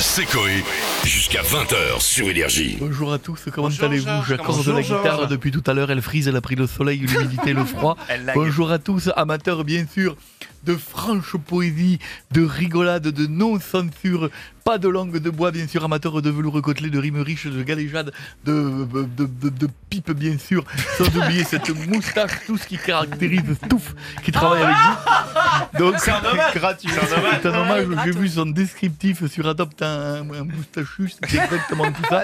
C'est Coé. Jusqu'à 20h sur Énergie. Bonjour à tous, comment allez-vous J'accorde la guitare depuis tout à l'heure, elle frise, elle a pris le soleil, l'humidité, le froid. Bonjour à tous, amateurs bien sûr de franche poésie, de rigolade, de non-censure, pas de langue de bois bien sûr, amateurs de velours côtelé, de rimes riches, de galéjades, de, de, de, de pipe bien sûr, sans oublier cette moustache, tout ce qui caractérise Stouff qui travaille avec vous. Donc C'est un hommage. gratuit. C'est un hommage. J'ai vu son descriptif sur Adopt un, un moustachu, c'est exactement tout ça.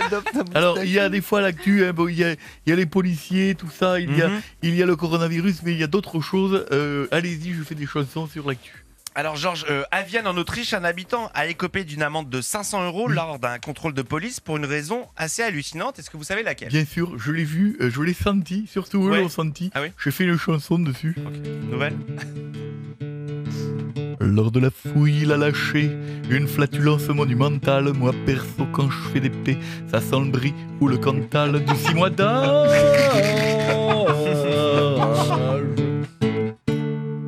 Alors, il y a des fois l'actu, hein, bon, il, y a, il y a les policiers, tout ça, il, y a, Mhm. il y a le coronavirus, mais il y a d'autres choses. Euh, Allez-y, je fais des chansons sur l'actu. Alors Georges, euh, à Vienne en Autriche, un habitant a écopé d'une amende de 500 euros lors d'un contrôle de police pour une raison assez hallucinante. Est-ce que vous savez laquelle? Bien sûr, je l'ai vu, euh, je l'ai senti, surtout eux Ouais. l'ont senti. Ah oui J'ai fait une chanson dessus. Nouvelle? Lors de la fouille, il a lâché une flatulence monumentale. Moi, perso, quand je fais des paix, ça sent le brie ou le cantal du six mois d'âge.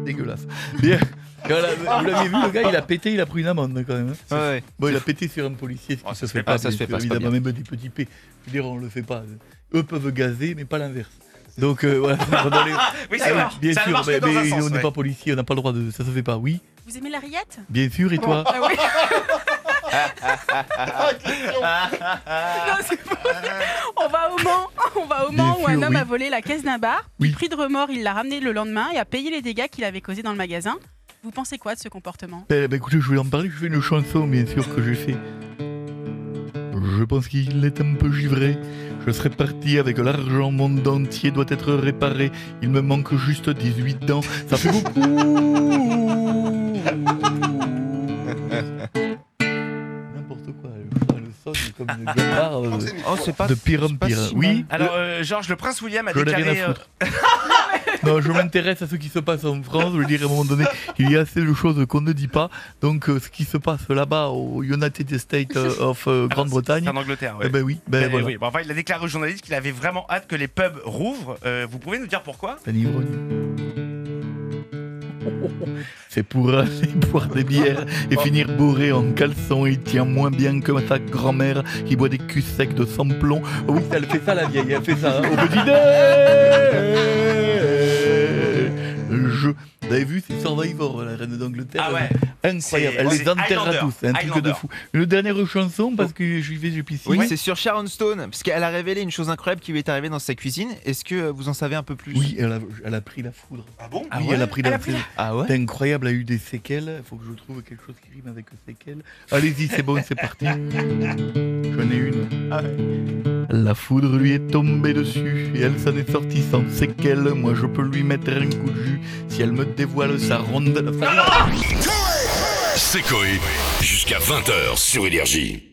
Dégueulasse. Bien. Voilà, vous l'avez vu, le gars, il a pété, il a pris une amende quand même. hein. Ouais, Bon, il a pété sur un policier, ce qui Oh, se ça fait pas. ça se fait pas, Évidemment, même des petits P. Je veux dire, on le fait pas. Eux peuvent gazer, mais pas l'inverse. Donc, euh, voilà. les- Oui, Ah c'est vrai. bien ça sûr, mais, on n'est ouais. pas policier, on n'a pas le droit de. Ça se fait pas, oui. Vous aimez la rillette Bien sûr, et toi Ah oui. Non, c'est pas vrai. On va au Mans, on va au Bien Mans où un homme oui. a volé la caisse d'un bar. Oui. Il pris de remords, il l'a ramené le lendemain et a payé les dégâts qu'il avait causés dans le magasin. Vous pensez quoi de ce comportement? Ben, ben, écoutez, je voulais en parler, je fais une chanson, bien sûr, que j'ai fait. Je pense qu'il est un peu givré. Je serais parti avec l'argent, mon dentier doit être réparé. Il me manque juste 18 dents, ça fait beaucoup. Euh, Oh, c'est pas de pire en pire. si Oui. Alors euh, Georges, le prince William a je déclaré... euh, non, je m'intéresse à ce qui se passe en France. Je veux dire, à un moment donné, il y a assez de choses qu'on ne dit pas. Donc, euh, ce qui se passe là-bas au United States of Grande-Bretagne, en Angleterre, ouais. eh ben oui, ben voilà. oui. Bon, enfin, il a déclaré aux journalistes qu'il avait vraiment hâte que les pubs rouvrent. Euh, vous pouvez nous dire pourquoi? C'est pour aller boire des bières et finir bourré en caleçon. Il tient moins bien que sa grand-mère qui boit des culs secs de sans plomb. Oh oui, elle fait ça la vieille, elle fait ça hein, au petit. Je... Vous avez vu, c'est Survivor, la reine d'Angleterre. Ah ouais. Incroyable, elle les enterre à tous, c'est un truc de fou. Une dernière chanson parce que je vais, j'ai piscine. Oui, c'est sur Sharon Stone, parce qu'elle a révélé une chose incroyable qui lui est arrivée dans sa cuisine. Est-ce que vous en savez un peu plus? Oui, elle a, elle a pris la foudre. Ah bon? Oui, elle a pris la a pris. Ah ouais? C'est incroyable, elle a eu des séquelles. Il faut que je trouve quelque chose qui rime avec séquelles. Allez-y, c'est bon, c'est parti. J'en ai une. La foudre lui est tombée dessus et elle s'en est sortie sans séquelles. Moi, je peux lui mettre un coup de jus si elle me dévoile sa ronde. C'est Coé. Jusqu'à 20h sur Énergie.